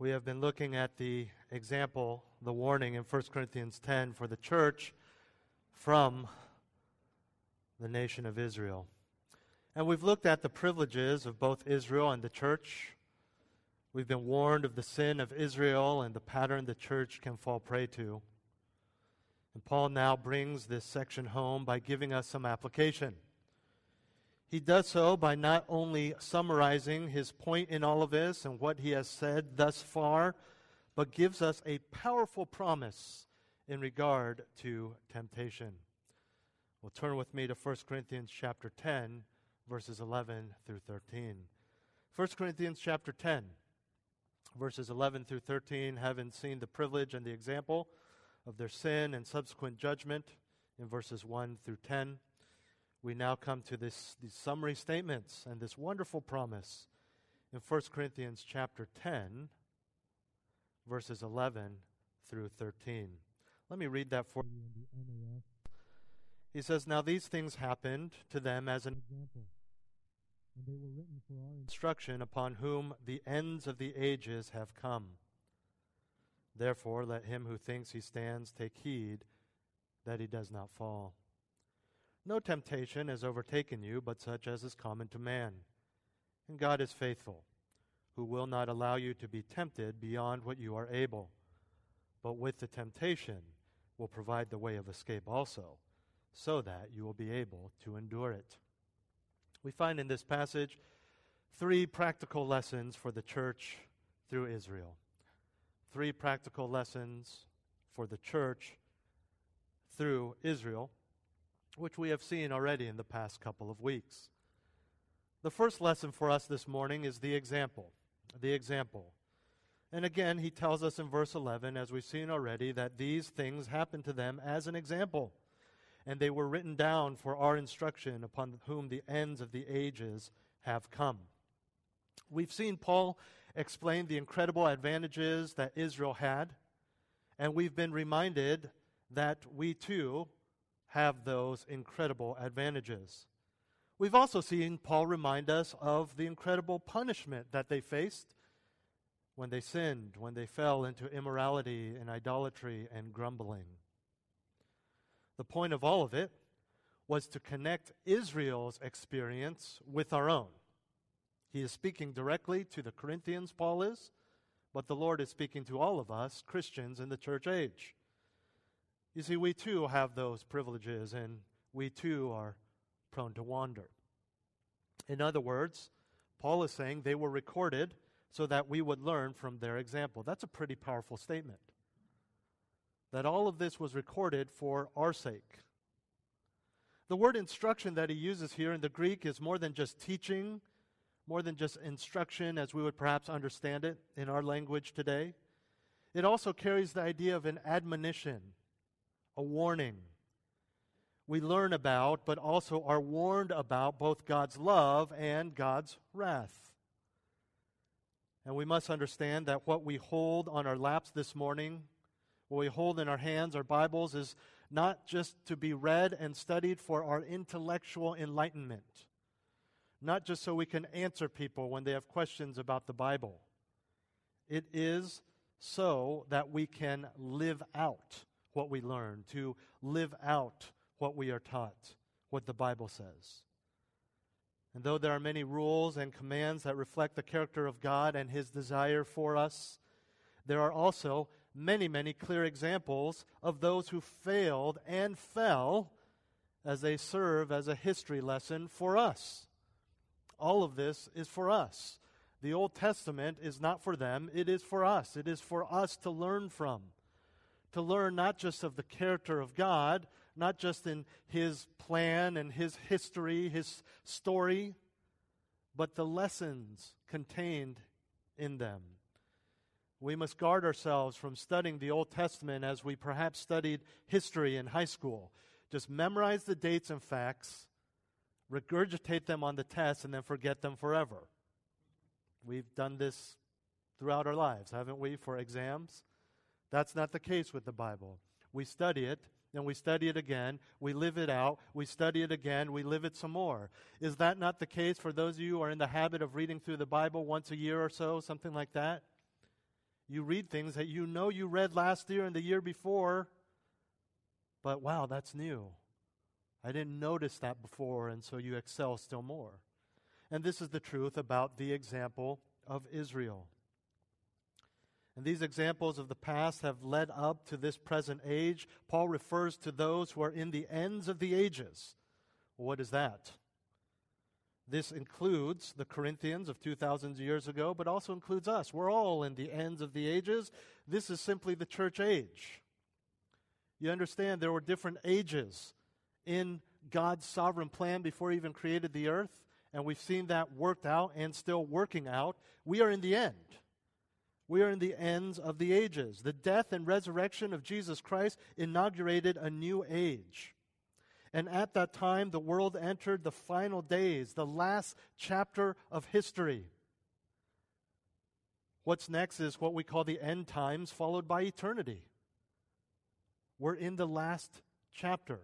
We have been looking at the example, the warning in 1 Corinthians 10 for the church from the nation of Israel. And we've looked at the privileges of both Israel and the church. We've been warned of the sin of Israel and the pattern the church can fall prey to. And Paul now brings this section home by giving us some application. He does so by not only summarizing his point in all of this and what he has said thus far, but gives us a powerful promise in regard to temptation. Well, turn with me to 1 Corinthians chapter 10, verses 11 through 13. 1 Corinthians chapter 10, verses 11 through 13, having seen the privilege and the example of their sin and subsequent judgment in verses 1 through 10 we now come to this, these summary statements and this wonderful promise in 1 Corinthians chapter 10, verses 11 through 13. Let me read that for you. He says, Now these things happened to them as an example, and they were written for our instruction upon whom the ends of the ages have come. Therefore, let him who thinks he stands take heed that he does not fall. No temptation has overtaken you but such as is common to man. And God is faithful, who will not allow you to be tempted beyond what you are able, but with the temptation will provide the way of escape also, so that you will be able to endure it. We find in this passage three practical lessons for the church through Israel. Three practical lessons for the church through Israel which we have seen already in the past couple of weeks. The first lesson for us this morning is the example. The example. And again, he tells us in verse 11, as we've seen already, that these things happened to them as an example. And they were written down for our instruction upon whom the ends of the ages have come. We've seen Paul explain the incredible advantages that Israel had, and we've been reminded that we too have those incredible advantages. We've also seen Paul remind us of the incredible punishment that they faced when they sinned, when they fell into immorality and idolatry and grumbling. The point of all of it was to connect Israel's experience with our own. He is speaking directly to the Corinthians, Paul is, but the Lord is speaking to all of us, Christians in the church age. You see, we too have those privileges, and we too are prone to wander. In other words, Paul is saying they were recorded so that we would learn from their example. That's a pretty powerful statement. That all of this was recorded for our sake. The word instruction that he uses here in the Greek is more than just teaching, more than just instruction as we would perhaps understand it in our language today. It also carries the idea of an admonition a warning. We learn about, but also are warned about both God's love and God's wrath. And we must understand that what we hold on our laps this morning, what we hold in our hands, our Bibles, is not just to be read and studied for our intellectual enlightenment, not just so we can answer people when they have questions about the Bible. It is so that we can live out what we learn, to live out what we are taught, what the Bible says. And though there are many rules and commands that reflect the character of God and His desire for us, there are also many, many clear examples of those who failed and fell as they serve as a history lesson for us. All of this is for us. The Old Testament is not for them, it is for us. It is for us to learn from to learn not just of the character of God, not just in His plan and His history, His story, but the lessons contained in them. We must guard ourselves from studying the Old Testament as we perhaps studied history in high school. Just memorize the dates and facts, regurgitate them on the test, and then forget them forever. We've done this throughout our lives, haven't we, for exams? That's not the case with the Bible. We study it, and we study it again, we live it out, we study it again, we live it some more. Is that not the case for those of you who are in the habit of reading through the Bible once a year or so, something like that? You read things that you know you read last year and the year before, but wow, that's new. I didn't notice that before, and so you excel still more. And this is the truth about the example of Israel. And these examples of the past have led up to this present age. Paul refers to those who are in the ends of the ages. What is that? This includes the Corinthians of 2,000 years ago, but also includes us. We're all in the ends of the ages. This is simply the church age. You understand there were different ages in God's sovereign plan before He even created the earth, and we've seen that worked out and still working out. We are in the end. We are in the ends of the ages. The death and resurrection of Jesus Christ inaugurated a new age. And at that time, the world entered the final days, the last chapter of history. What's next is what we call the end times, followed by eternity. We're in the last chapter,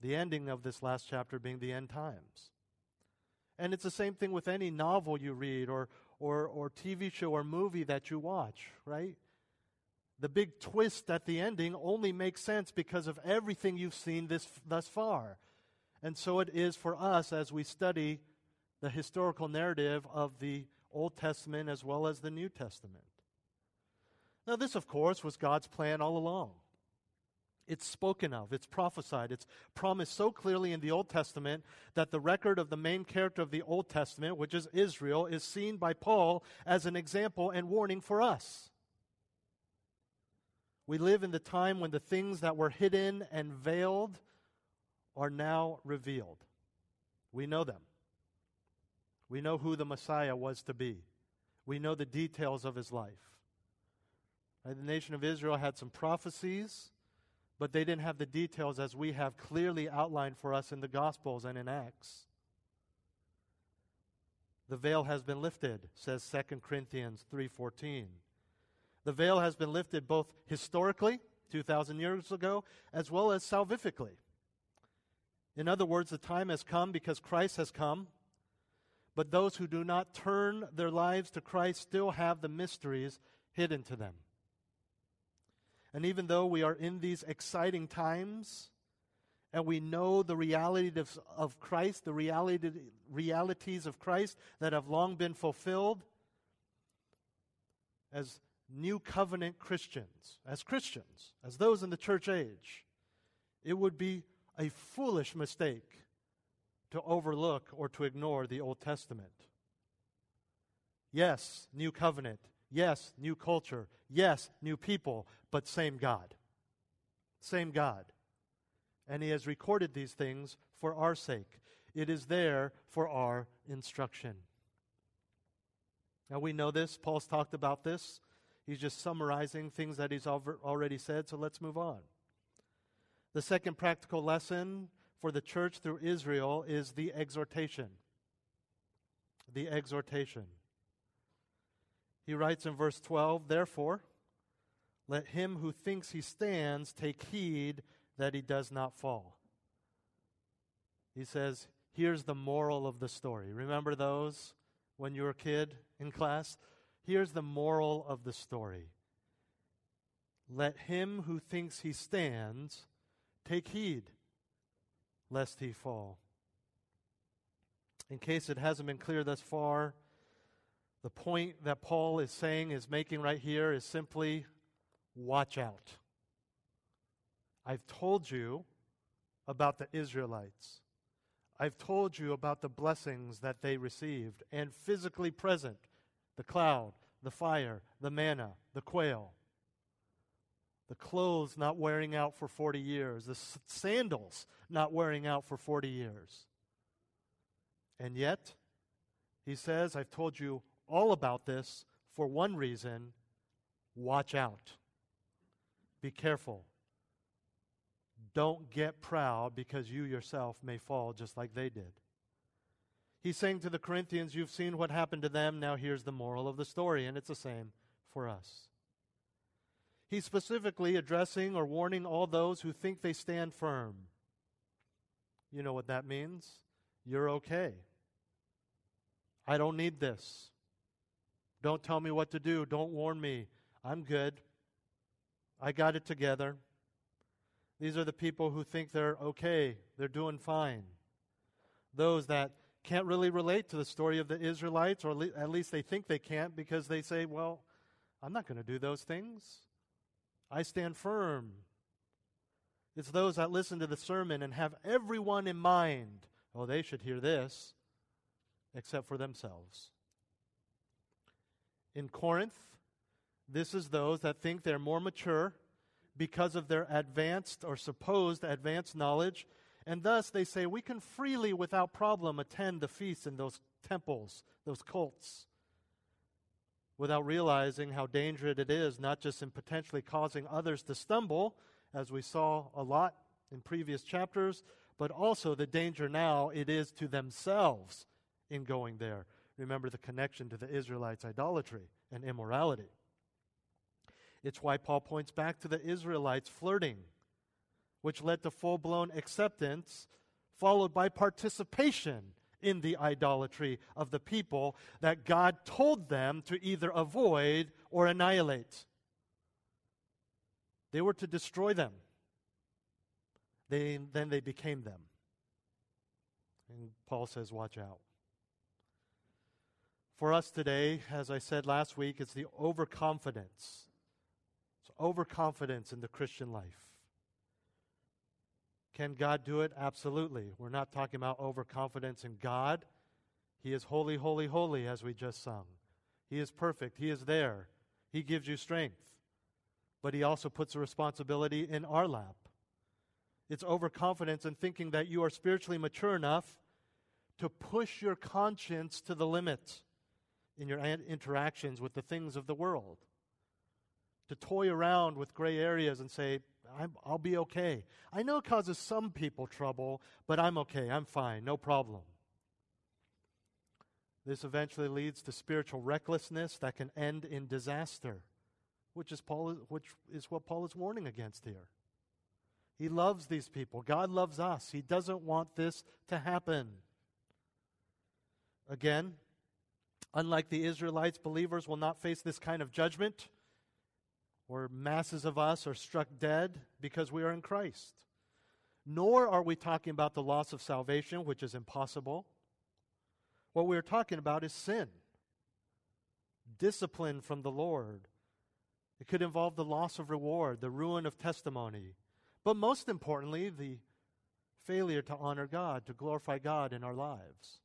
the ending of this last chapter being the end times. And it's the same thing with any novel you read or, or, or TV show or movie that you watch, right? The big twist at the ending only makes sense because of everything you've seen this, thus far. And so it is for us as we study the historical narrative of the Old Testament as well as the New Testament. Now, this, of course, was God's plan all along. It's spoken of, it's prophesied, it's promised so clearly in the Old Testament that the record of the main character of the Old Testament, which is Israel, is seen by Paul as an example and warning for us. We live in the time when the things that were hidden and veiled are now revealed. We know them. We know who the Messiah was to be. We know the details of his life. The nation of Israel had some prophecies but they didn't have the details as we have clearly outlined for us in the Gospels and in Acts. The veil has been lifted, says 2 Corinthians 3:14. The veil has been lifted both historically, 2000 years ago, as well as salvifically. In other words, the time has come because Christ has come, but those who do not turn their lives to Christ still have the mysteries hidden to them. And even though we are in these exciting times and we know the reality of, of Christ, the reality, realities of Christ that have long been fulfilled, as new covenant Christians, as Christians, as those in the church age, it would be a foolish mistake to overlook or to ignore the Old Testament. Yes, new covenant. Yes, new culture. Yes, new people, but same God. Same God. And He has recorded these things for our sake. It is there for our instruction. Now we know this. Paul's talked about this. He's just summarizing things that he's already said, so let's move on. The second practical lesson for the church through Israel is the exhortation. The exhortation. He writes in verse 12, Therefore, let him who thinks he stands take heed that he does not fall. He says, Here's the moral of the story. Remember those when you were a kid in class? Here's the moral of the story. Let him who thinks he stands take heed lest he fall. In case it hasn't been clear thus far, the point that Paul is saying, is making right here, is simply watch out. I've told you about the Israelites. I've told you about the blessings that they received and physically present the cloud, the fire, the manna, the quail. the clothes not wearing out for 40 years, the sandals not wearing out for 40 years. And yet, he says, I've told you all about this for one reason watch out. Be careful. Don't get proud because you yourself may fall just like they did. He's saying to the Corinthians, You've seen what happened to them. Now here's the moral of the story, and it's the same for us. He's specifically addressing or warning all those who think they stand firm. You know what that means? You're okay. I don't need this. Don't tell me what to do. Don't warn me. I'm good. I got it together. These are the people who think they're okay, they're doing fine. Those that can't really relate to the story of the Israelites, or at least they think they can't because they say, Well, I'm not going to do those things. I stand firm. It's those that listen to the sermon and have everyone in mind. Oh, they should hear this, except for themselves. In Corinth, this is those that think they're more mature because of their advanced or supposed advanced knowledge, and thus they say we can freely, without problem, attend the feasts in those temples, those cults, without realizing how dangerous it is, not just in potentially causing others to stumble, as we saw a lot in previous chapters, but also the danger now it is to themselves in going there. Remember the connection to the Israelites' idolatry and immorality. It's why Paul points back to the Israelites flirting, which led to full blown acceptance, followed by participation in the idolatry of the people that God told them to either avoid or annihilate. They were to destroy them. They, then they became them. And Paul says, Watch out. For us today, as I said last week, it's the overconfidence. It's overconfidence in the Christian life. Can God do it? Absolutely. We're not talking about overconfidence in God. He is holy, holy, holy, as we just sung. He is perfect. He is there. He gives you strength. But He also puts a responsibility in our lap. It's overconfidence in thinking that you are spiritually mature enough to push your conscience to the limit in your interactions with the things of the world. To toy around with gray areas and say, i will be okay. I know it causes some people trouble, but I'm okay. I'm fine. No problem. This eventually leads to spiritual recklessness that can end in disaster, which is, Paul, which is what Paul is warning against here. He loves these people. God loves us. He doesn't want this to happen. Again, unlike the Israelites, believers will not face this kind of judgment where masses of us are struck dead because we are in Christ. Nor are we talking about the loss of salvation, which is impossible. What we're talking about is sin, discipline from the Lord. It could involve the loss of reward, the ruin of testimony, but most importantly, the failure to honor God, to glorify God in our lives.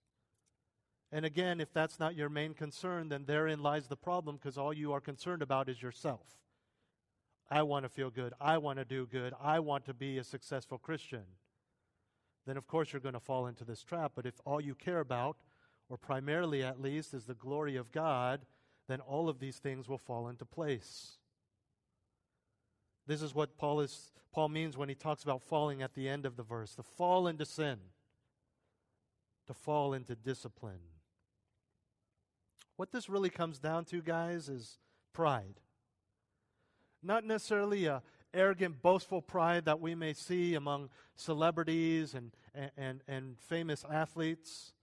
And again, if that's not your main concern, then therein lies the problem because all you are concerned about is yourself. I want to feel good. I want to do good. I want to be a successful Christian. Then, of course, you're going to fall into this trap. But if all you care about, or primarily at least, is the glory of God, then all of these things will fall into place. This is what Paul, is, Paul means when he talks about falling at the end of the verse to fall into sin, to fall into discipline. What this really comes down to, guys, is pride. Not necessarily a arrogant, boastful pride that we may see among celebrities and, and, and famous athletes.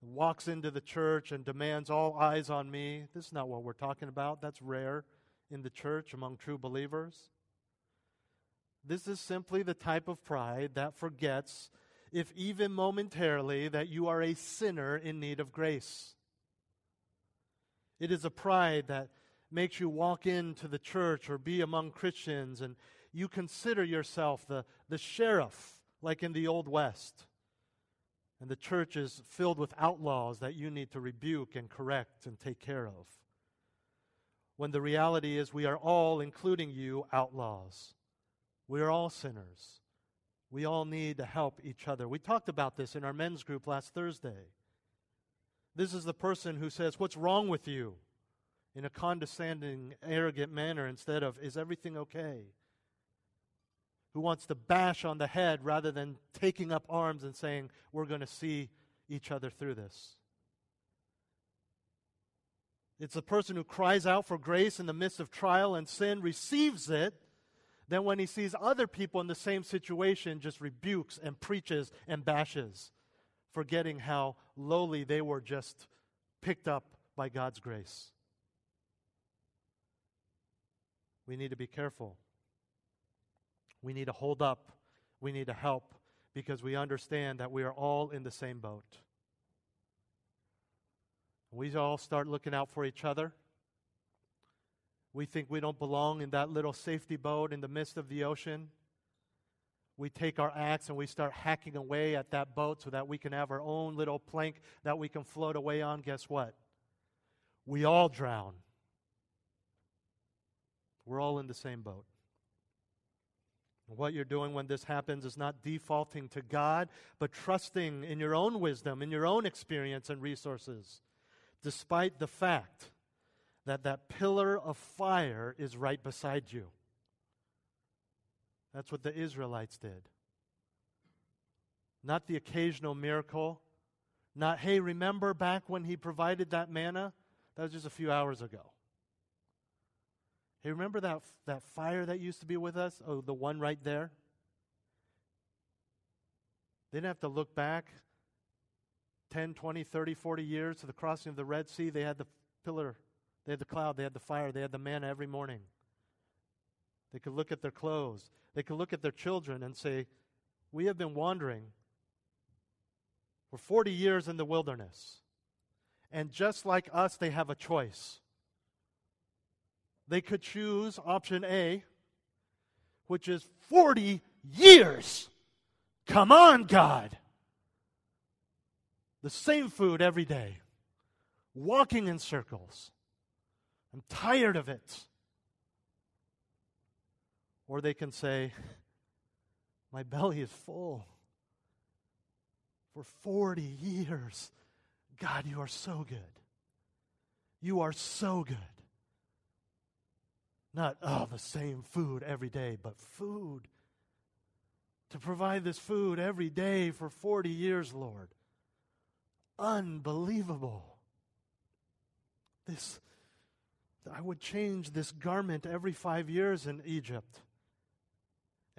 Walks into the church and demands all eyes on me. This is not what we're talking about. That's rare in the church among true believers. This is simply the type of pride that forgets, if even momentarily, that you are a sinner in need of grace. It is a pride that makes you walk into the church or be among Christians and you consider yourself the, the sheriff, like in the Old West. And the church is filled with outlaws that you need to rebuke and correct and take care of. when the reality is we are all, including you, outlaws. We are all sinners. We all need to help each other. We talked about this in our men's group last Thursday. This is the person who says, What's wrong with you? in a condescending, arrogant manner instead of, Is everything okay? Who wants to bash on the head rather than taking up arms and saying, We're going to see each other through this. It's the person who cries out for grace in the midst of trial and sin, receives it, then when he sees other people in the same situation, just rebukes and preaches and bashes, forgetting how lowly they were just picked up by God's grace. We need to be careful. We need to hold up. We need to help because we understand that we are all in the same boat. We all start looking out for each other. We think we don't belong in that little safety boat in the midst of the ocean. We take our axe and we start hacking away at that boat so that we can have our own little plank that we can float away on. Guess what? We all drown. We're all in the same boat. What you're doing when this happens is not defaulting to God, but trusting in your own wisdom, in your own experience and resources despite the fact that that pillar of fire is right beside you. That's what the Israelites did. Not the occasional miracle. Not, hey, remember back when he provided that manna? That was just a few hours ago. Hey, remember that, that fire that used to be with us? Oh, the one right there? They didn't have to look back 10, 20, 30, 40 years to the crossing of the Red Sea, they had the pillar, they had the cloud, they had the fire, they had the manna every morning. They could look at their clothes. They could look at their children and say, We have been wandering for 40 years in the wilderness. And just like us, they have a choice. They could choose option A, which is 40 years. Come on, God the same food every day, walking in circles. I'm tired of it. Or they can say, My belly is full. For 40 years, God, you are so good. You are so good. Not, oh, the same food every day, but food. To provide this food every day for 40 years, Lord unbelievable. This, I would change this garment every five years in Egypt.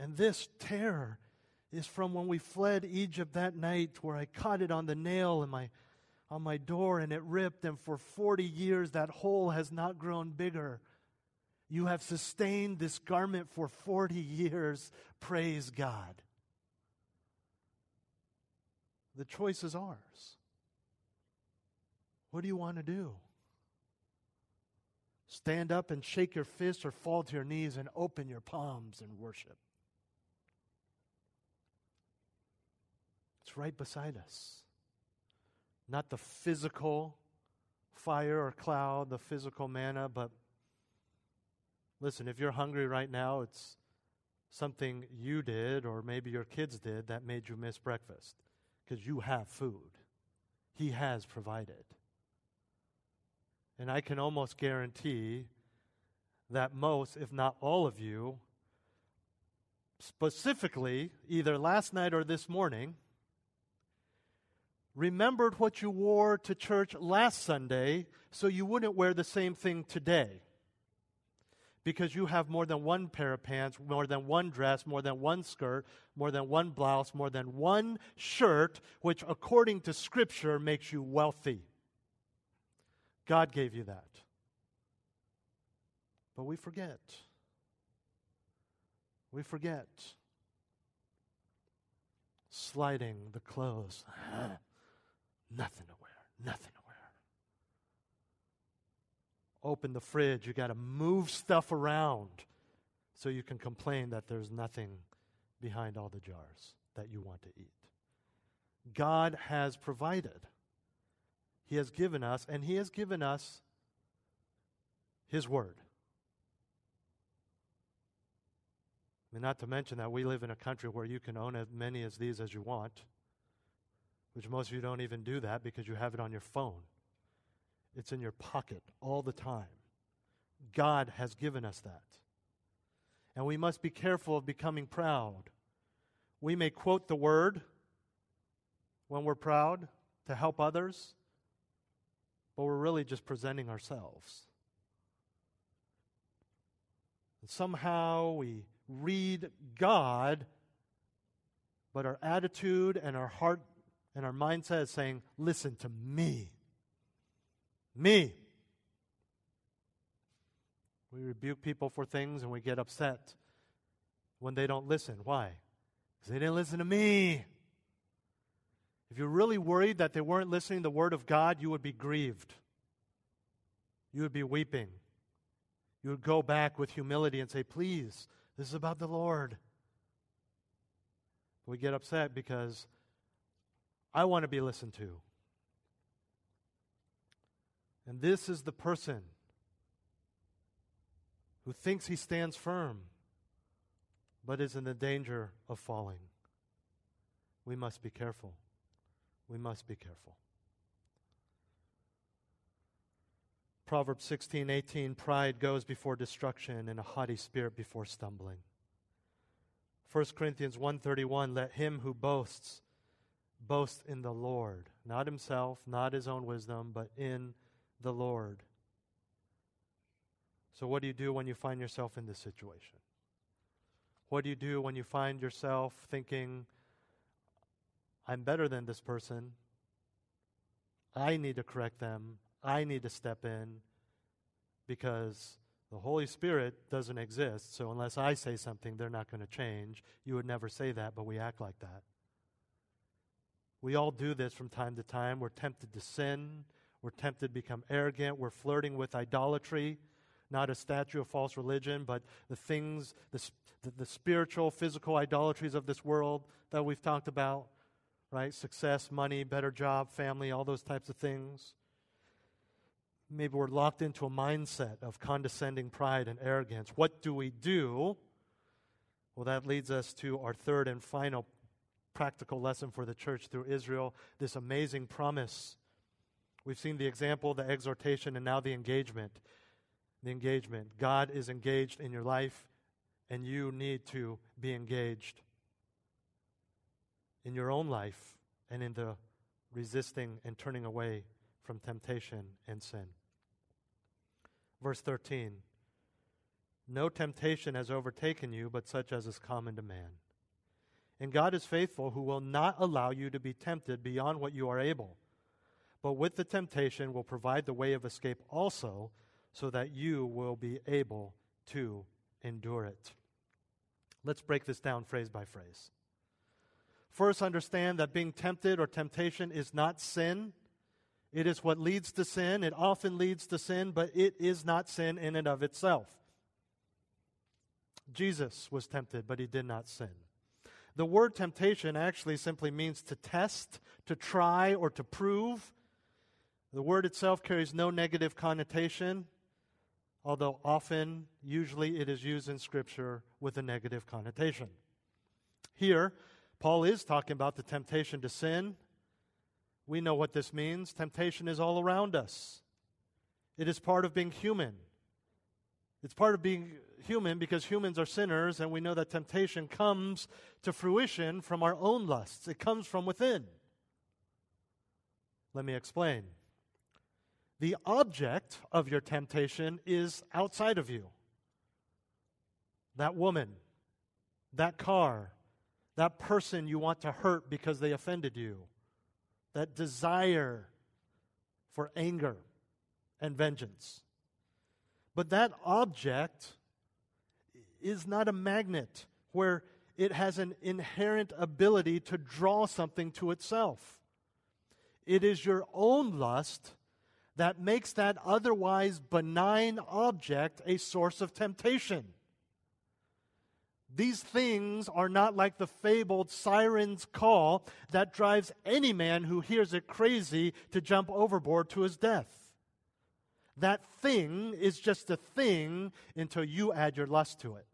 And this terror is from when we fled Egypt that night where I caught it on the nail in my, on my door and it ripped, and for 40 years that hole has not grown bigger. You have sustained this garment for 40 years. Praise God. The choice is ours. What do you want to do? Stand up and shake your fist or fall to your knees and open your palms and worship. It's right beside us. Not the physical fire or cloud, the physical manna, but listen, if you're hungry right now, it's something you did or maybe your kids did that made you miss breakfast because you have food. He has provided. And I can almost guarantee that most, if not all of you, specifically, either last night or this morning, remembered what you wore to church last Sunday so you wouldn't wear the same thing today. Because you have more than one pair of pants, more than one dress, more than one skirt, more than one blouse, more than one shirt, which according to Scripture makes you wealthy. God gave you that. But we forget. We forget. Sliding the clothes. nothing to wear. Nothing to wear. Open the fridge. You got to move stuff around so you can complain that there's nothing behind all the jars that you want to eat. God has provided. He has given us, and He has given us His Word. And not to mention that we live in a country where you can own as many as these as you want, which most of you don't even do that because you have it on your phone. It's in your pocket all the time. God has given us that. And we must be careful of becoming proud. We may quote the word when we're proud to help others, but we're really just presenting ourselves. And somehow we read God, but our attitude and our heart and our mindset is saying, Listen to me. Me. We rebuke people for things and we get upset when they don't listen. Why? Because they didn't listen to me. If you're really worried that they weren't listening to the Word of God, you would be grieved. You would be weeping. You would go back with humility and say, Please, this is about the Lord. We get upset because I want to be listened to. And this is the person who thinks he stands firm, but is in the danger of falling. We must be careful. We must be careful. Proverbs 16, 18, pride goes before destruction and a haughty spirit before stumbling. 1 Corinthians 1:31 let him who boasts boast in the Lord, not himself, not his own wisdom, but in the Lord. So, what do you do when you find yourself in this situation? What do you do when you find yourself thinking, I'm better than this person? I need to correct them. I need to step in because the Holy Spirit doesn't exist. So, unless I say something, they're not going to change. You would never say that, but we act like that. We all do this from time to time. We're tempted to sin. We're tempted to become arrogant. We're flirting with idolatry not a statue of false religion, but the things, the, the, spiritual, physical idolatries of this world that we've talked about, right? Success, money, better job, family, all those types of things. Maybe we're locked into a mindset of condescending pride and arrogance. What do we do? Well, that leads us to our third and final practical lesson for the church through Israel this amazing promise. We've seen the example, the exhortation, and now the engagement the engagement. God is engaged in your life, and you need to be engaged in your own life and in the resisting and turning away from temptation and sin. Verse 13 No temptation has overtaken you, but such as is common to man. And God is faithful, who will not allow you to be tempted beyond what you are able, but with the temptation will provide the way of escape also so that you will be able to endure it. Let's break this down phrase by phrase. First, understand that being tempted or temptation is not sin. It is what leads to sin. It often leads to sin, but it is not sin in and of itself. Jesus was tempted, but he did not sin. The word temptation actually simply means to test, to try, or to prove. The word itself carries no negative connotation although often, usually, it is used in Scripture with a negative connotation. Here, Paul is talking about the temptation to sin. We know what this means. Temptation is all around us, it is part of being human. It's part of being human because humans are sinners, and we know that temptation comes to fruition from our own lusts, it comes from within. Let me explain the object of your temptation is outside of you. That woman, that car, that person you want to hurt because they offended you, that desire for anger and vengeance. But that object is not a magnet where it has an inherent ability to draw something to itself. It is your own lust that makes that otherwise benign object a source of temptation. These things are not like the fabled siren's call that drives any man who hears it crazy to jump overboard to his death. that thing is just a thing until you add your lust to it.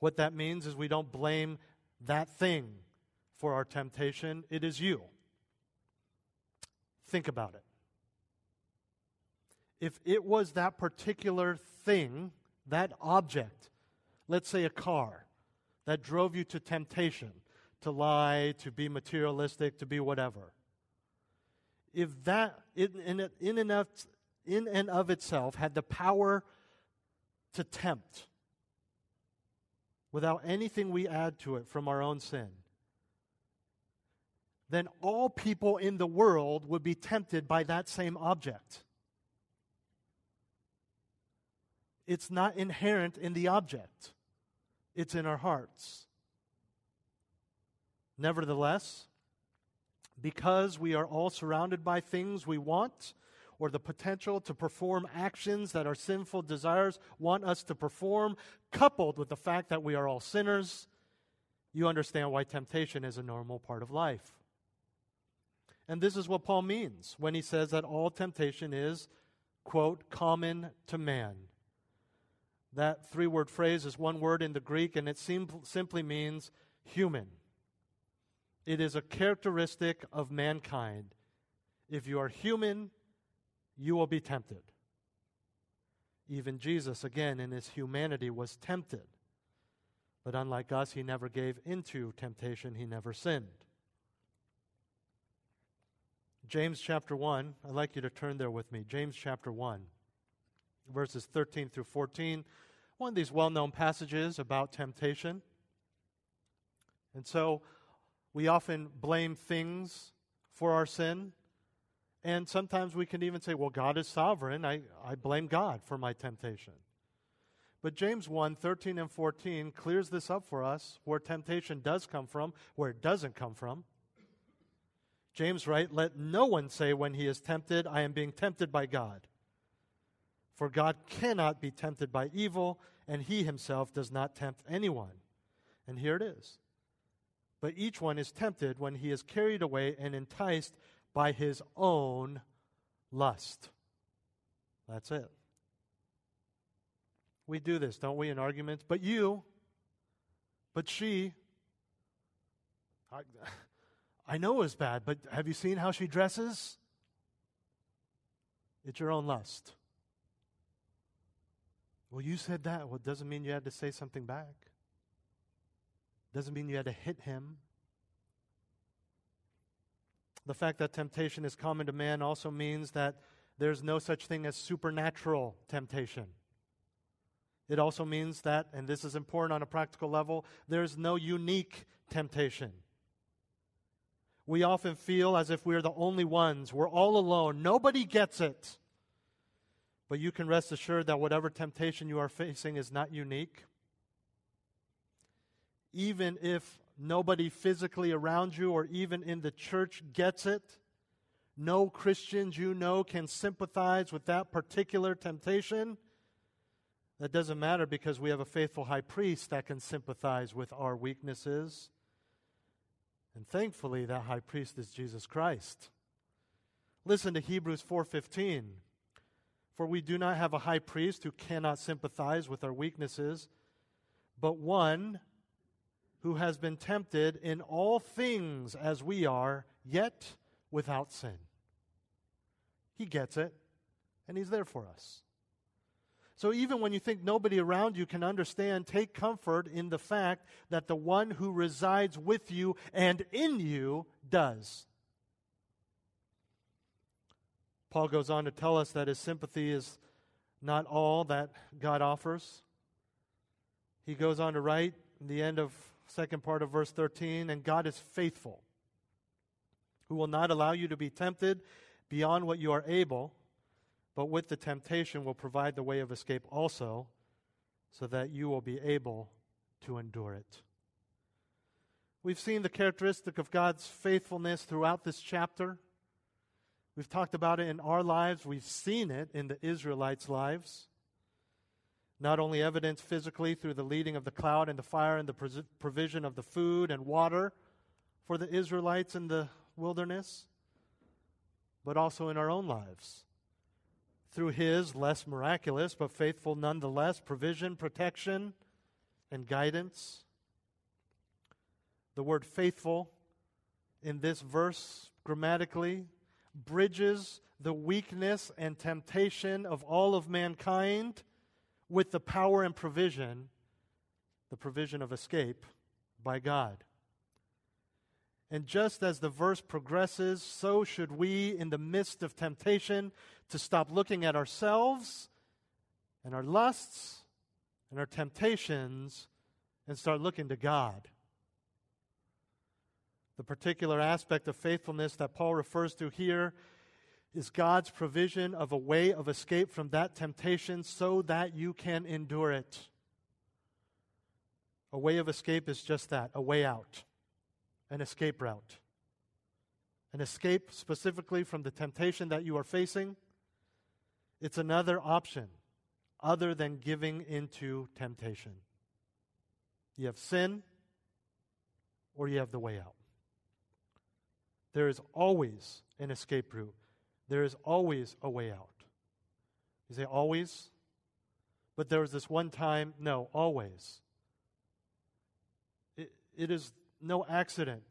What that means is we don't blame that thing for our temptation, it is you. Think about it. If it was that particular thing, that object, let's say a car, that drove you to temptation, to lie, to be materialistic, to be whatever. If that, in, in, in, and of, in and of itself, had the power to tempt without anything we add to it from our own sin, then all people in the world would be tempted by that same object. It's not inherent in the object, it's in our hearts. Nevertheless, because we are all surrounded by things we want or the potential to perform actions that our sinful desires want us to perform, coupled with the fact that we are all sinners, you understand why temptation is a normal part of life. And this is what Paul means when he says that all temptation is, quote, common to man. That three word phrase is one word in the Greek, and it sim- simply means human. It is a characteristic of mankind. If you are human, you will be tempted. Even Jesus, again, in his humanity, was tempted. But unlike us, he never gave into temptation, he never sinned. James chapter 1, I'd like you to turn there with me. James chapter 1, verses 13 through 14. One of these well known passages about temptation. And so we often blame things for our sin. And sometimes we can even say, well, God is sovereign. I, I blame God for my temptation. But James 1 13 and 14 clears this up for us where temptation does come from, where it doesn't come from. James writes, Let no one say when he is tempted, I am being tempted by God. For God cannot be tempted by evil, and he himself does not tempt anyone. And here it is. But each one is tempted when he is carried away and enticed by his own lust. That's it. We do this, don't we, in arguments? But you, but she, I, I know it's bad, but have you seen how she dresses? It's your own lust. Well, you said that. Well, it doesn't mean you had to say something back. Doesn't mean you had to hit him. The fact that temptation is common to man also means that there's no such thing as supernatural temptation. It also means that, and this is important on a practical level, there's no unique temptation. We often feel as if we're the only ones. We're all alone. Nobody gets it. But you can rest assured that whatever temptation you are facing is not unique even if nobody physically around you or even in the church gets it. No Christians you know can sympathize with that particular temptation. That doesn't matter because we have a faithful high priest that can sympathize with our weaknesses. And thankfully that high priest is Jesus Christ. Listen to Hebrews 4:15. For we do not have a high priest who cannot sympathize with our weaknesses, but one who has been tempted in all things as we are, yet without sin. He gets it, and He's there for us. So even when you think nobody around you can understand, take comfort in the fact that the one who resides with you and in you does. Paul goes on to tell us that his sympathy is not all that God offers. He goes on to write in the end of second part of verse 13, and God is faithful, who will not allow you to be tempted beyond what you are able, but with the temptation will provide the way of escape also, so that you will be able to endure it. We've seen the characteristic of God's faithfulness throughout this chapter. We've talked about it in our lives. We've seen it in the Israelites' lives not only evidenced physically through the leading of the cloud and the fire and the provision of the food and water for the Israelites in the wilderness, but also in our own lives. Through His less miraculous, but faithful nonetheless, provision, protection, and guidance. The word faithful in this verse grammatically bridges the weakness and temptation of all of mankind with the power and provision, the provision of escape by God. And just as the verse progresses, so should we, in the midst of temptation, to stop looking at ourselves and our lusts and our temptations and start looking to God. The particular aspect of faithfulness that Paul refers to here is God's provision of a way of escape from that temptation so that you can endure it. A way of escape is just that a way out, an escape route. An escape specifically from the temptation that you are facing. It's another option other than giving into temptation. You have sin, or you have the way out. There is always an escape route. There is always a way out. You say, always? But there was this one time. No, always. It, it is no accident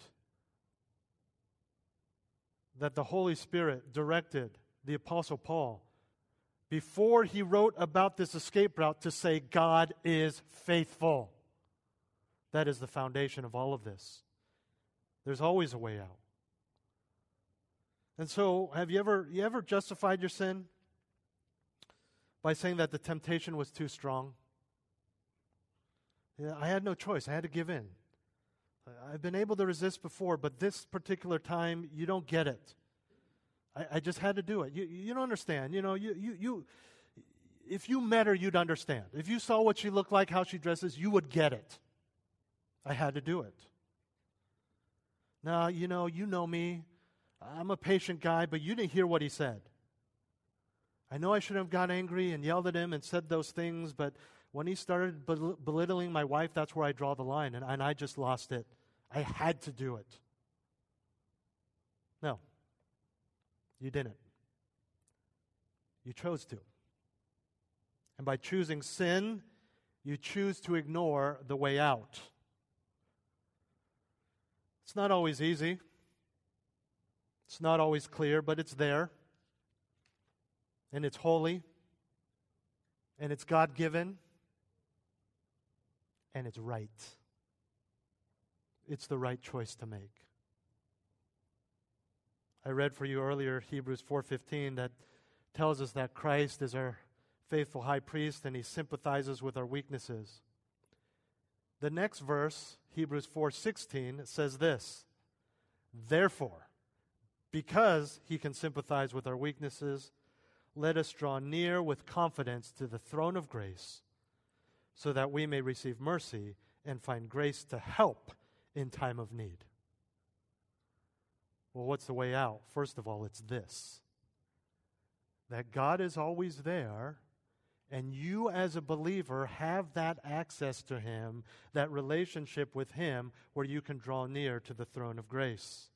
that the Holy Spirit directed the Apostle Paul before he wrote about this escape route to say, God is faithful. That is the foundation of all of this. There's always a way out. And so, have you ever you ever justified your sin by saying that the temptation was too strong? Yeah, I had no choice. I had to give in. I've been able to resist before, but this particular time, you don't get it. I, I just had to do it. You, you don't understand. You know, you, you, you, if you met her, you'd understand. If you saw what she looked like, how she dresses, you would get it. I had to do it. Now, you know, you know me. I'm a patient guy, but you didn't hear what he said. I know I should have got angry and yelled at him and said those things, but when he started bel- belittling my wife, that's where I draw the line, and, and I just lost it. I had to do it. No, you didn't. You chose to. And by choosing sin, you choose to ignore the way out. It's not always easy. It's not always clear, but it's there. And it's holy. And it's God given. And it's right. It's the right choice to make. I read for you earlier Hebrews 4:15 that tells us that Christ is our faithful high priest and he sympathizes with our weaknesses. The next verse, Hebrews 4:16, says this: Therefore, because he can sympathize with our weaknesses, let us draw near with confidence to the throne of grace so that we may receive mercy and find grace to help in time of need. Well, what's the way out? First of all, it's this that God is always there, and you as a believer have that access to Him, that relationship with Him, where you can draw near to the throne of grace.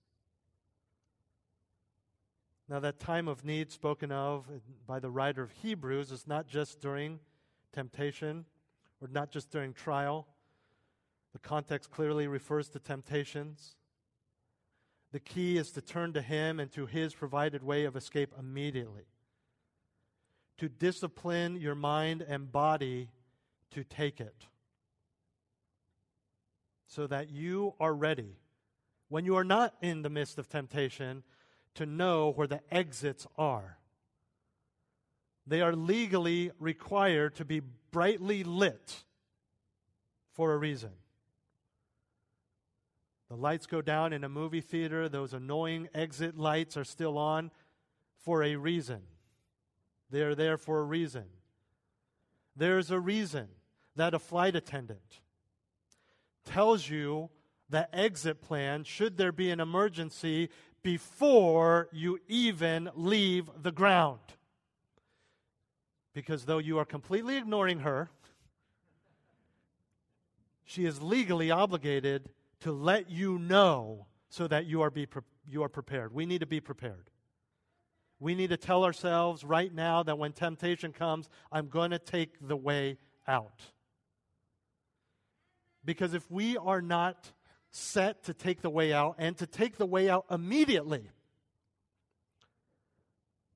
Now, that time of need spoken of by the writer of Hebrews is not just during temptation or not just during trial. The context clearly refers to temptations. The key is to turn to Him and to His provided way of escape immediately. To discipline your mind and body to take it. So that you are ready. When you are not in the midst of temptation, to know where the exits are. They are legally required to be brightly lit for a reason. The lights go down in a movie theater, those annoying exit lights are still on for a reason. They are there for a reason. There's a reason that a flight attendant tells you the exit plan should there be an emergency before you even leave the ground. Because though you are completely ignoring her, she is legally obligated to let you know so that you are, be pre- you are prepared. We need to be prepared. We need to tell ourselves right now that when temptation comes, I'm going to take the way out. Because if we are not set to take the way out and to take the way out immediately,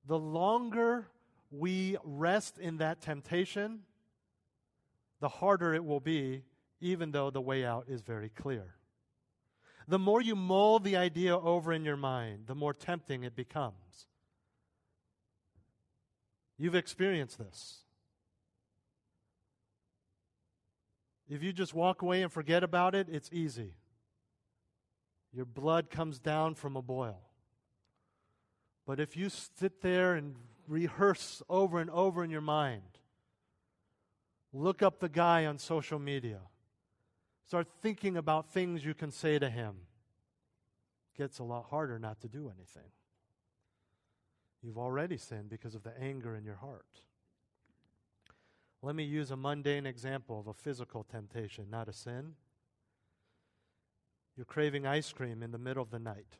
the longer we rest in that temptation, the harder it will be, even though the way out is very clear. The more you mull the idea over in your mind, the more tempting it becomes. You've experienced this. If you just walk away and forget about it, it's easy. Your blood comes down from a boil. But if you sit there and rehearse over and over in your mind, look up the guy on social media, start thinking about things you can say to him, it gets a lot harder not to do anything. You've already sinned because of the anger in your heart. Let me use a mundane example of a physical temptation, not a sin. You're craving ice cream in the middle of the night.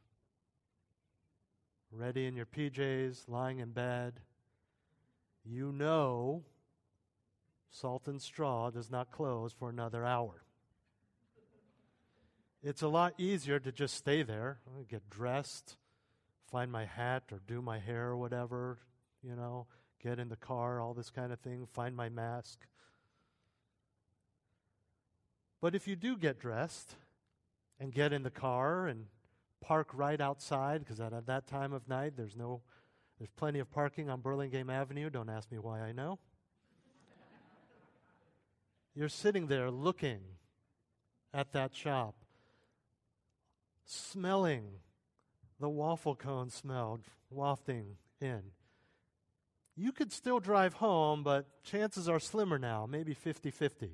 Ready in your PJs, lying in bed. You know Salt and Straw does not close for another hour. It's a lot easier to just stay there, get dressed, find my hat or do my hair or whatever, you know, get in the car, all this kind of thing, find my mask. But if you do get dressed and get in the car and park right outside, because at, that time of night there's no, there's plenty of parking on Burlingame Avenue. Don't ask me why I know. You're sitting there looking at that shop, smelling the waffle cone smelled wafting in. You could still drive home, but chances are slimmer now, maybe 50 50.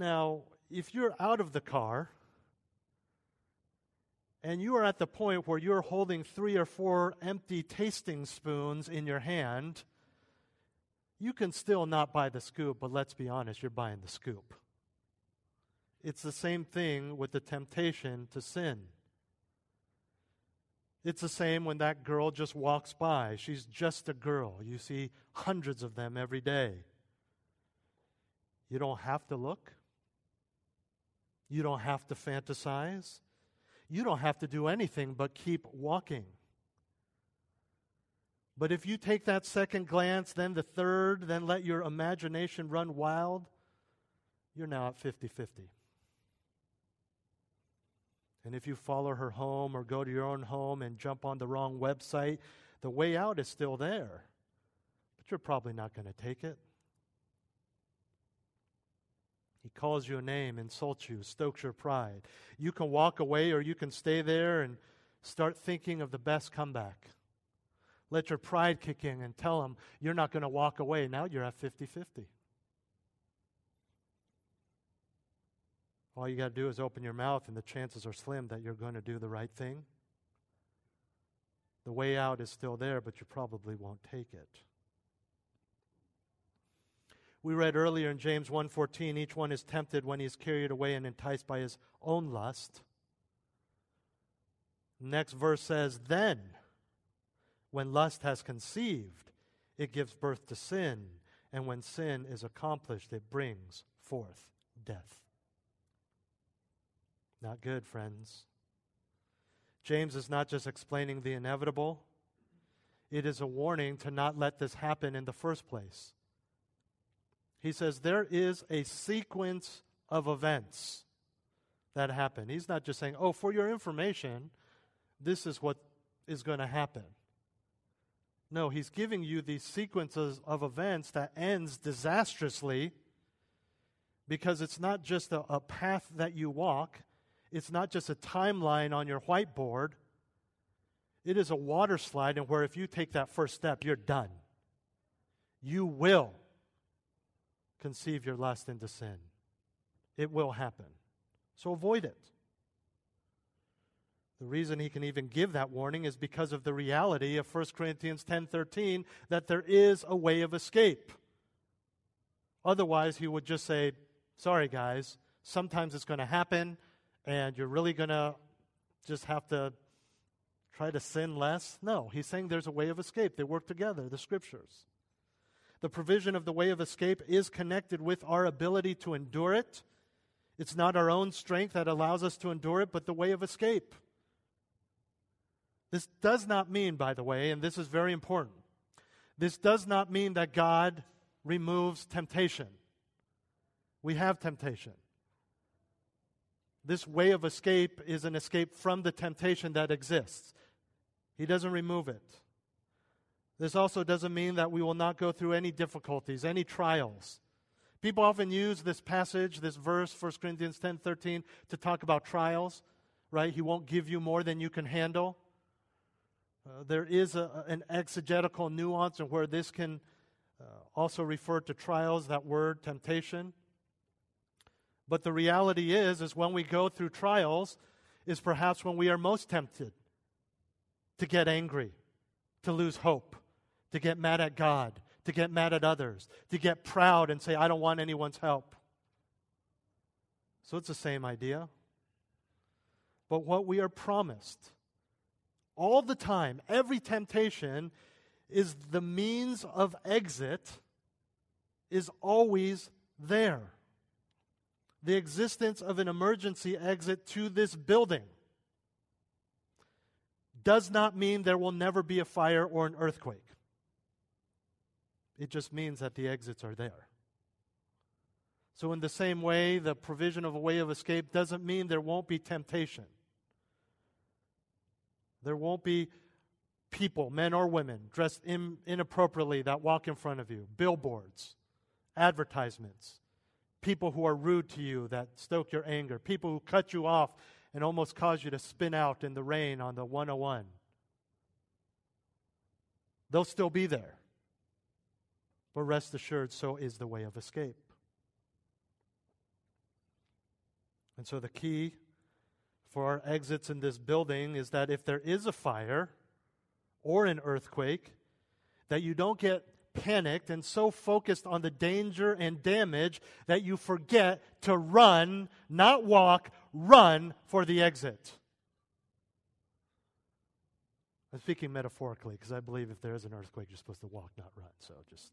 Now, if you're out of the car and you are at the point where you're holding three or four empty tasting spoons in your hand, you can still not buy the scoop, but let's be honest, you're buying the scoop. It's the same thing with the temptation to sin. It's the same when that girl just walks by. She's just a girl. You see hundreds of them every day. You don't have to look. You don't have to fantasize. You don't have to do anything but keep walking. But if you take that second glance, then the third, then let your imagination run wild, you're now at 50 50. And if you follow her home or go to your own home and jump on the wrong website, the way out is still there. But you're probably not going to take it. He calls you a name, insults you, stokes your pride. You can walk away or you can stay there and start thinking of the best comeback. Let your pride kick in and tell him you're not going to walk away. Now you're at 50 50. All you got to do is open your mouth, and the chances are slim that you're going to do the right thing. The way out is still there, but you probably won't take it. We read earlier in James 1:14, each one is tempted when he is carried away and enticed by his own lust. Next verse says, "Then when lust has conceived, it gives birth to sin, and when sin is accomplished, it brings forth death." Not good, friends. James is not just explaining the inevitable, it is a warning to not let this happen in the first place. He says there is a sequence of events that happen. He's not just saying, oh, for your information, this is what is going to happen. No, he's giving you these sequences of events that ends disastrously because it's not just a, a path that you walk, it's not just a timeline on your whiteboard, it is a water slide, and where if you take that first step, you're done. You will conceive your lust into sin. It will happen. So avoid it. The reason he can even give that warning is because of the reality of 1 Corinthians 10:13 that there is a way of escape. Otherwise, he would just say, "Sorry guys, sometimes it's going to happen and you're really going to just have to try to sin less? No, he's saying there's a way of escape. They work together, the scriptures. The provision of the way of escape is connected with our ability to endure it. It's not our own strength that allows us to endure it, but the way of escape. This does not mean, by the way, and this is very important, this does not mean that God removes temptation. We have temptation. This way of escape is an escape from the temptation that exists. He doesn't remove it. This also doesn't mean that we will not go through any difficulties, any trials. People often use this passage, this verse, 1 Corinthians 10 13, to talk about trials, right? He won't give you more than you can handle. Uh, there is a, an exegetical nuance in where this can uh, also refer to trials, that word, temptation. But the reality is, is when we go through trials, is perhaps when we are most tempted to get angry, to lose hope, to get mad at God, to get mad at others, to get proud and say, I don't want anyone's help. So it's the same idea. But what we are promised all the time, every temptation, is the means of exit is always there the existence of an emergency exit to this building does not mean there will never be a fire or an earthquake. It just means that the exits are there. So, in the same way, the provision of a way of escape doesn't mean there won't be temptation. There won't be people, men or women, dressed in, inappropriately that walk in front of you, billboards, advertisements, people who are rude to you that stoke your anger, people who cut you off and almost cause you to spin out in the rain on the 101. They'll still be there. But rest assured, so is the way of escape. And so the key for our exits in this building is that if there is a fire or an earthquake, that you don't get panicked and so focused on the danger and damage that you forget to run, not walk, run for the exit. I'm speaking metaphorically because I believe if there is an earthquake, you're supposed to walk, not run. So just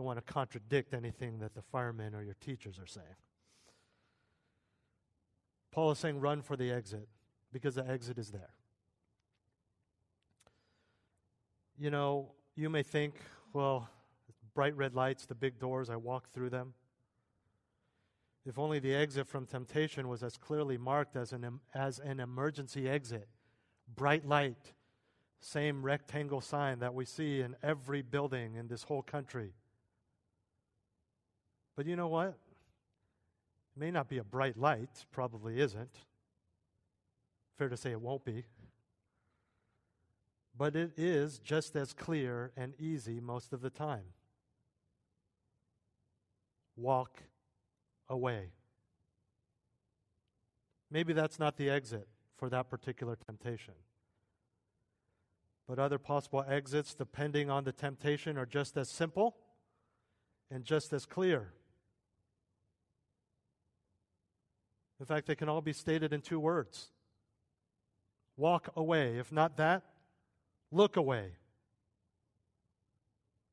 don't want to contradict anything that the firemen or your teachers are saying. Paul is saying, run for the exit because the exit is there. You know, you may think, well, bright red lights, the big doors, I walk through them. If only the exit from temptation was as clearly marked as an, as an emergency exit. Bright light, same rectangle sign that we see in every building in this whole country. But you know what? It may not be a bright light, probably isn't. Fair to say it won't be but it is just as clear and easy most of the time. Walk away. Maybe that's not the exit for that particular temptation. But other possible exits, depending on the temptation, are just as simple and just as clear. In fact, they can all be stated in two words walk away. If not that, Look away.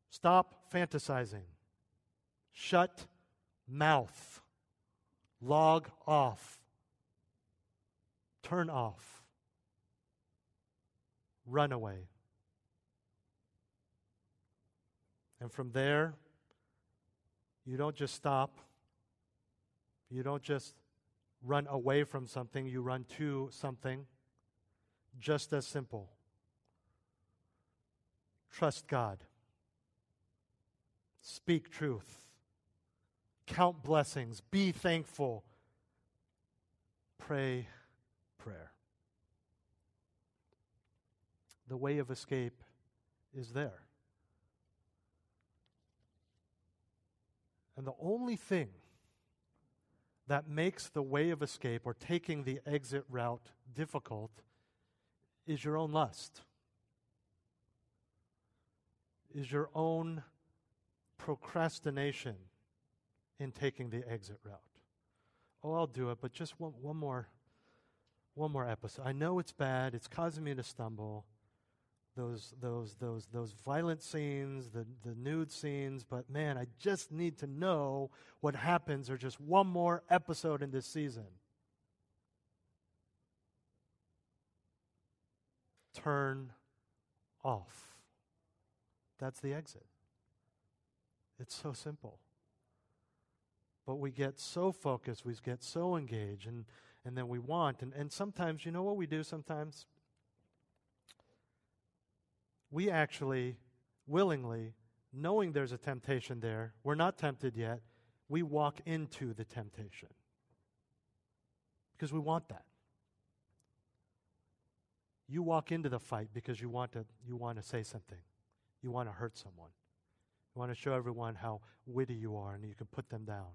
Stop fantasizing. Shut mouth. Log off. Turn off. Run away. And from there, you don't just stop. You don't just run away from something, you run to something. Just as simple. Trust God. Speak truth. Count blessings. Be thankful. Pray prayer. The way of escape is there. And the only thing that makes the way of escape or taking the exit route difficult is your own lust is your own procrastination in taking the exit route. Oh, I'll do it, but just one, one more one more episode. I know it's bad. It's causing me to stumble. Those, those, those, those violent scenes, the, the nude scenes, but man, I just need to know what happens or just one more episode in this season. Turn off. That's the exit. It's so simple. But we get so focused, we get so engaged, and, and then we want. And, and sometimes, you know what we do sometimes? We actually, willingly, knowing there's a temptation there, we're not tempted yet, we walk into the temptation. Because we want that. You walk into the fight because you want to, you want to say something. You want to hurt someone. You want to show everyone how witty you are and you can put them down.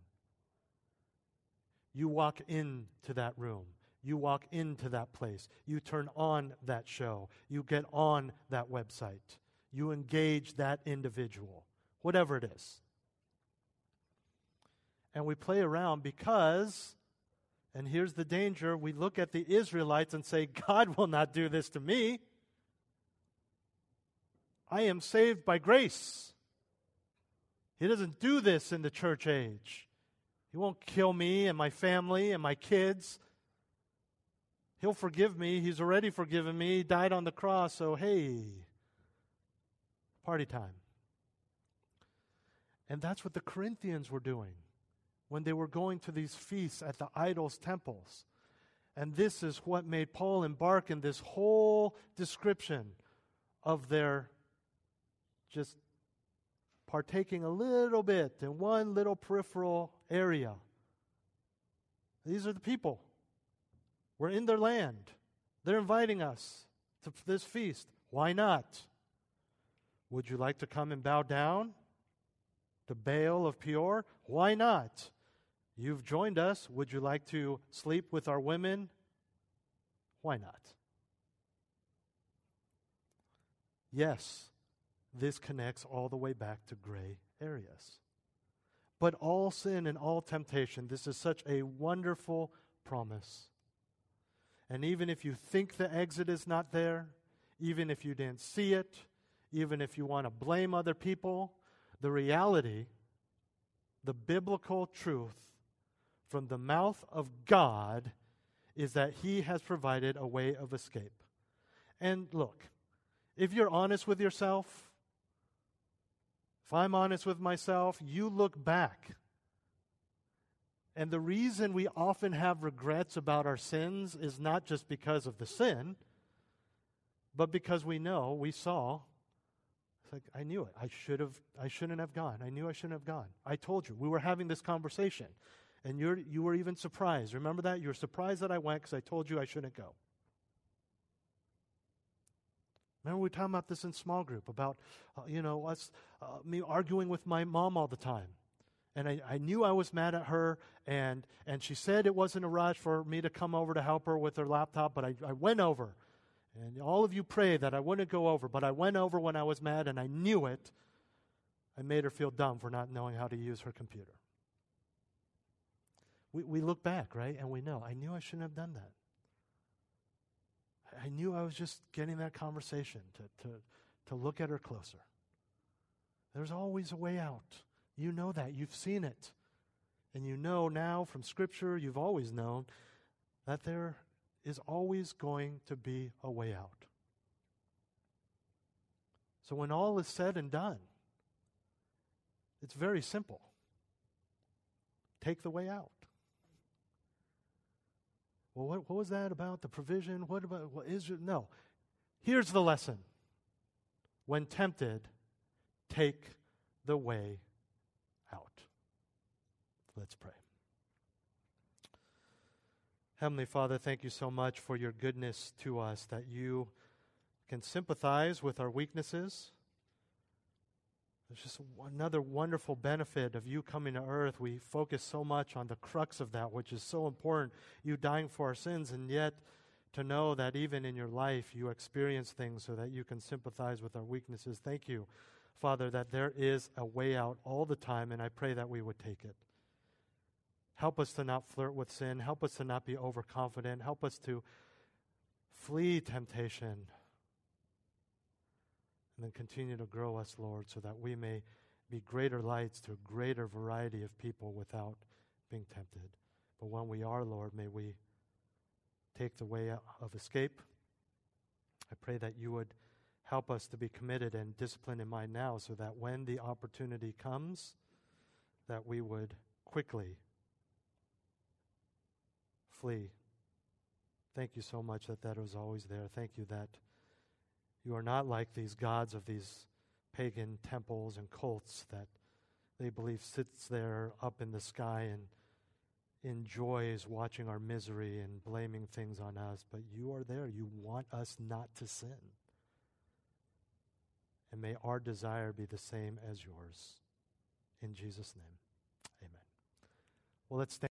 You walk into that room. You walk into that place. You turn on that show. You get on that website. You engage that individual, whatever it is. And we play around because, and here's the danger we look at the Israelites and say, God will not do this to me. I am saved by grace. He doesn't do this in the church age. He won't kill me and my family and my kids. He'll forgive me. He's already forgiven me. He died on the cross, so hey, party time. And that's what the Corinthians were doing when they were going to these feasts at the idols' temples. And this is what made Paul embark in this whole description of their just partaking a little bit in one little peripheral area. These are the people. We're in their land. They're inviting us to this feast. Why not? Would you like to come and bow down to Baal of Peor? Why not? You've joined us. Would you like to sleep with our women? Why not? Yes, this connects all the way back to gray areas. But all sin and all temptation, this is such a wonderful promise. And even if you think the exit is not there, even if you didn't see it, even if you want to blame other people, the reality, the biblical truth from the mouth of God is that He has provided a way of escape. And look, if you're honest with yourself, if I'm honest with myself, you look back. And the reason we often have regrets about our sins is not just because of the sin, but because we know, we saw, it's like, I knew it. I should have, I shouldn't have gone. I knew I shouldn't have gone. I told you. We were having this conversation. And you're, you were even surprised. Remember that? You were surprised that I went because I told you I shouldn't go. Remember we were talking about this in small group about, uh, you know, us, uh, me arguing with my mom all the time. And I, I knew I was mad at her, and, and she said it wasn't a rush for me to come over to help her with her laptop, but I, I went over. And all of you pray that I wouldn't go over, but I went over when I was mad, and I knew it. I made her feel dumb for not knowing how to use her computer. We, we look back, right? And we know, I knew I shouldn't have done that. I knew I was just getting that conversation to, to, to look at her closer. There's always a way out. You know that. You've seen it. And you know now from Scripture, you've always known that there is always going to be a way out. So when all is said and done, it's very simple. Take the way out. Well, what, what was that about? The provision? What about what Israel? No. Here's the lesson. When tempted, take the way. Let's pray. Heavenly Father, thank you so much for your goodness to us, that you can sympathize with our weaknesses it's just another wonderful benefit of you coming to earth. We focus so much on the crux of that, which is so important, you dying for our sins, and yet to know that even in your life you experience things so that you can sympathize with our weaknesses. Thank you, Father, that there is a way out all the time, and I pray that we would take it. Help us to not flirt with sin. Help us to not be overconfident. Help us to flee temptation, and then continue to grow us, Lord, so that we may be greater lights to a greater variety of people without being tempted. But when we are, Lord, may we take the way of escape. I pray that you would help us to be committed and disciplined in mind now so that when the opportunity comes, that we would quickly flee. Thank you so much that that was always there. Thank you that you are not like these gods of these pagan temples and cults that they believe sits there up in the sky and enjoys watching our misery and blaming things on us, but you are there. You want us not to sin. And may our desire be the same as yours. In Jesus' name, amen. Well, let's stand.